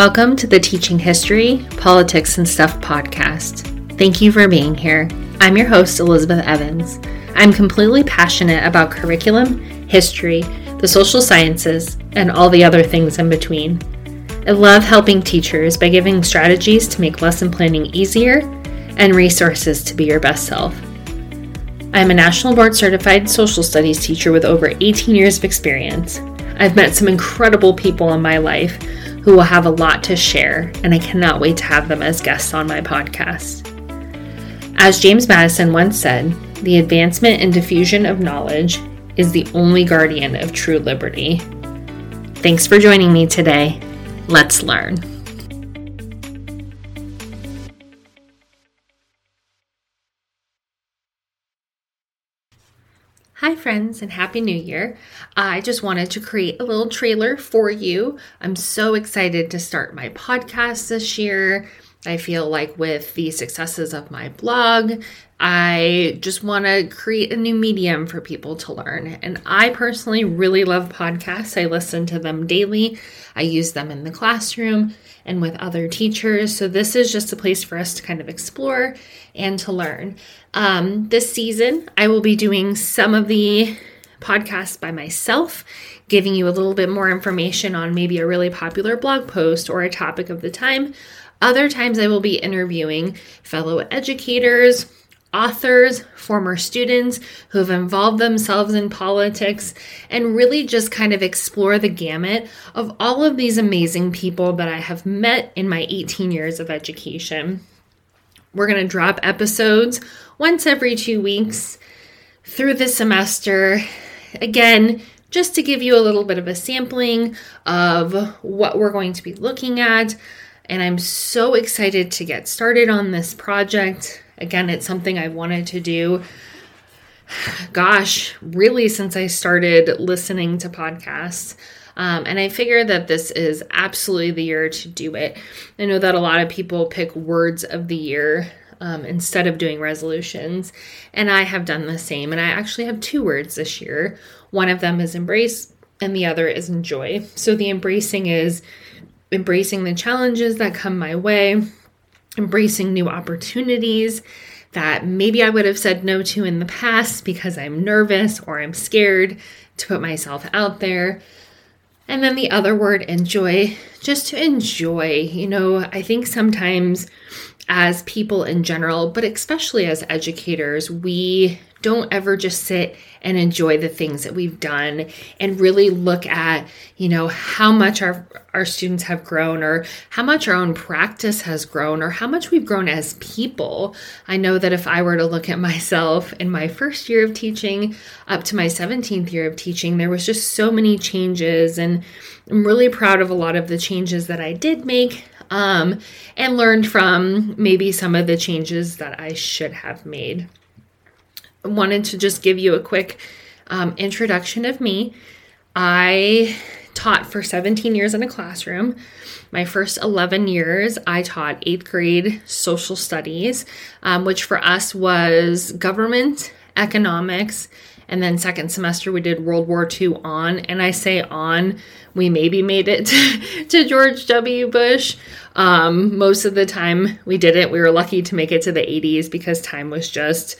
Welcome to the Teaching History, Politics, and Stuff podcast. Thank you for being here. I'm your host, Elizabeth Evans. I'm completely passionate about curriculum, history, the social sciences, and all the other things in between. I love helping teachers by giving strategies to make lesson planning easier and resources to be your best self. I'm a national board certified social studies teacher with over 18 years of experience. I've met some incredible people in my life who will have a lot to share, and I cannot wait to have them as guests on my podcast. As James Madison once said, the advancement and diffusion of knowledge is the only guardian of true liberty. Thanks for joining me today. Let's learn. Hi, friends, and Happy New Year. I just wanted to create a little trailer for you. I'm so excited to start my podcast this year. I feel like with the successes of my blog, I just want to create a new medium for people to learn. And I personally really love podcasts. I listen to them daily, I use them in the classroom and with other teachers. So, this is just a place for us to kind of explore and to learn. Um, this season, I will be doing some of the podcasts by myself, giving you a little bit more information on maybe a really popular blog post or a topic of the time. Other times, I will be interviewing fellow educators, authors, former students who have involved themselves in politics, and really just kind of explore the gamut of all of these amazing people that I have met in my 18 years of education. We're going to drop episodes once every two weeks through the semester. Again, just to give you a little bit of a sampling of what we're going to be looking at. And I'm so excited to get started on this project. Again, it's something I wanted to do, gosh, really since I started listening to podcasts. Um, and I figure that this is absolutely the year to do it. I know that a lot of people pick words of the year um, instead of doing resolutions. And I have done the same. And I actually have two words this year. One of them is embrace, and the other is enjoy. So the embracing is embracing the challenges that come my way, embracing new opportunities that maybe I would have said no to in the past because I'm nervous or I'm scared to put myself out there. And then the other word, enjoy, just to enjoy. You know, I think sometimes as people in general, but especially as educators, we don't ever just sit and enjoy the things that we've done and really look at, you know, how much our our students have grown or how much our own practice has grown or how much we've grown as people. I know that if I were to look at myself in my first year of teaching up to my 17th year of teaching, there was just so many changes and I'm really proud of a lot of the changes that I did make um, and learned from maybe some of the changes that I should have made. Wanted to just give you a quick um, introduction of me. I taught for 17 years in a classroom. My first 11 years, I taught eighth grade social studies, um, which for us was government, economics, and then second semester we did World War II on. And I say on, we maybe made it to, to George W. Bush. Um, most of the time we did it. We were lucky to make it to the 80s because time was just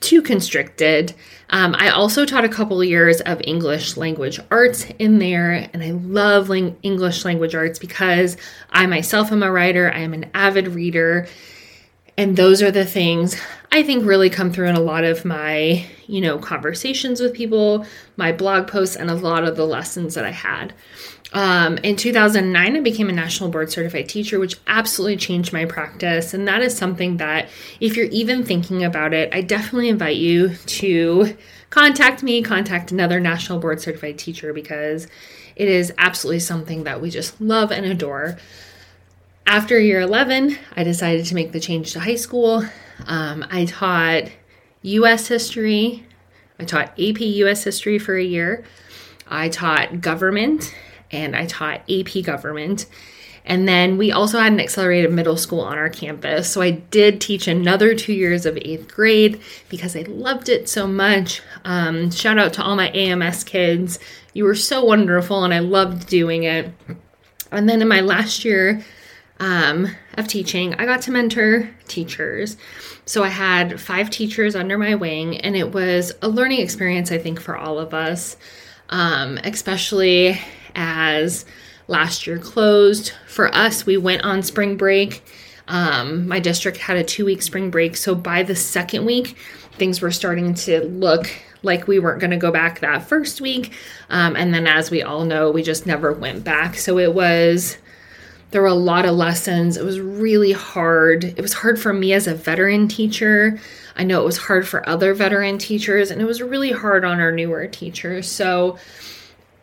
too constricted. Um, I also taught a couple years of English language arts in there, and I love English language arts because I myself am a writer, I am an avid reader, and those are the things I think really come through in a lot of my, you know, conversations with people, my blog posts, and a lot of the lessons that I had. Um, in 2009, I became a national board certified teacher, which absolutely changed my practice. And that is something that, if you're even thinking about it, I definitely invite you to contact me, contact another national board certified teacher because it is absolutely something that we just love and adore. After year 11, I decided to make the change to high school. Um, I taught US history, I taught AP US history for a year. I taught government and I taught AP government. And then we also had an accelerated middle school on our campus. So I did teach another two years of eighth grade because I loved it so much. Um, shout out to all my AMS kids. You were so wonderful and I loved doing it. And then in my last year um, of teaching, I got to mentor teachers. So I had five teachers under my wing, and it was a learning experience, I think, for all of us, um, especially as last year closed. For us, we went on spring break. Um, my district had a two week spring break. So by the second week, things were starting to look like we weren't going to go back that first week. Um, and then, as we all know, we just never went back. So it was, there were a lot of lessons. It was really hard. It was hard for me as a veteran teacher. I know it was hard for other veteran teachers, and it was really hard on our newer teachers. So,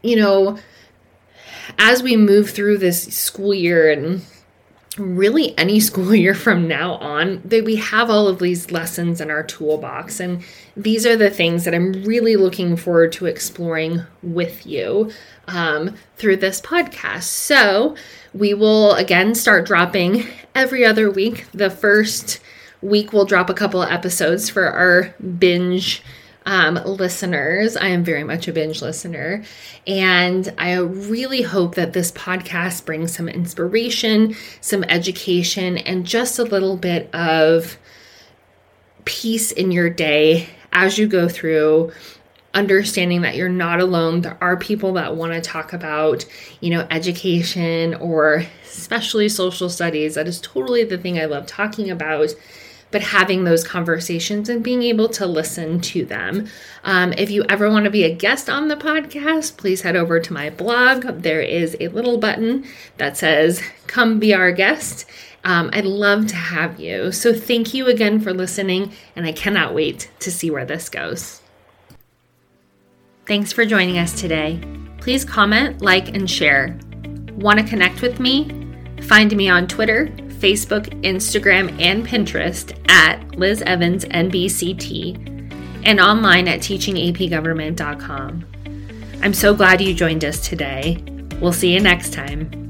you know, as we move through this school year and really any school year from now on that we have all of these lessons in our toolbox. And these are the things that i'm really looking forward to exploring with you um, through this podcast. So we will again start dropping every other week. The first week we'll drop a couple of episodes for our binge um, listeners. I am very much a binge listener. And I really hope that this podcast brings some inspiration, some education, and just a little bit of peace in your day as you go through understanding that you're not alone there are people that want to talk about you know education or especially social studies that is totally the thing i love talking about but having those conversations and being able to listen to them. Um, if you ever want to be a guest on the podcast, please head over to my blog. There is a little button that says, Come be our guest. Um, I'd love to have you. So, thank you again for listening, and I cannot wait to see where this goes. Thanks for joining us today. Please comment, like, and share. Want to connect with me? Find me on Twitter Facebook, Instagram, and Pinterest at Liz Evans NBCT and online at teachingapgovernment.com. I'm so glad you joined us today. We'll see you next time.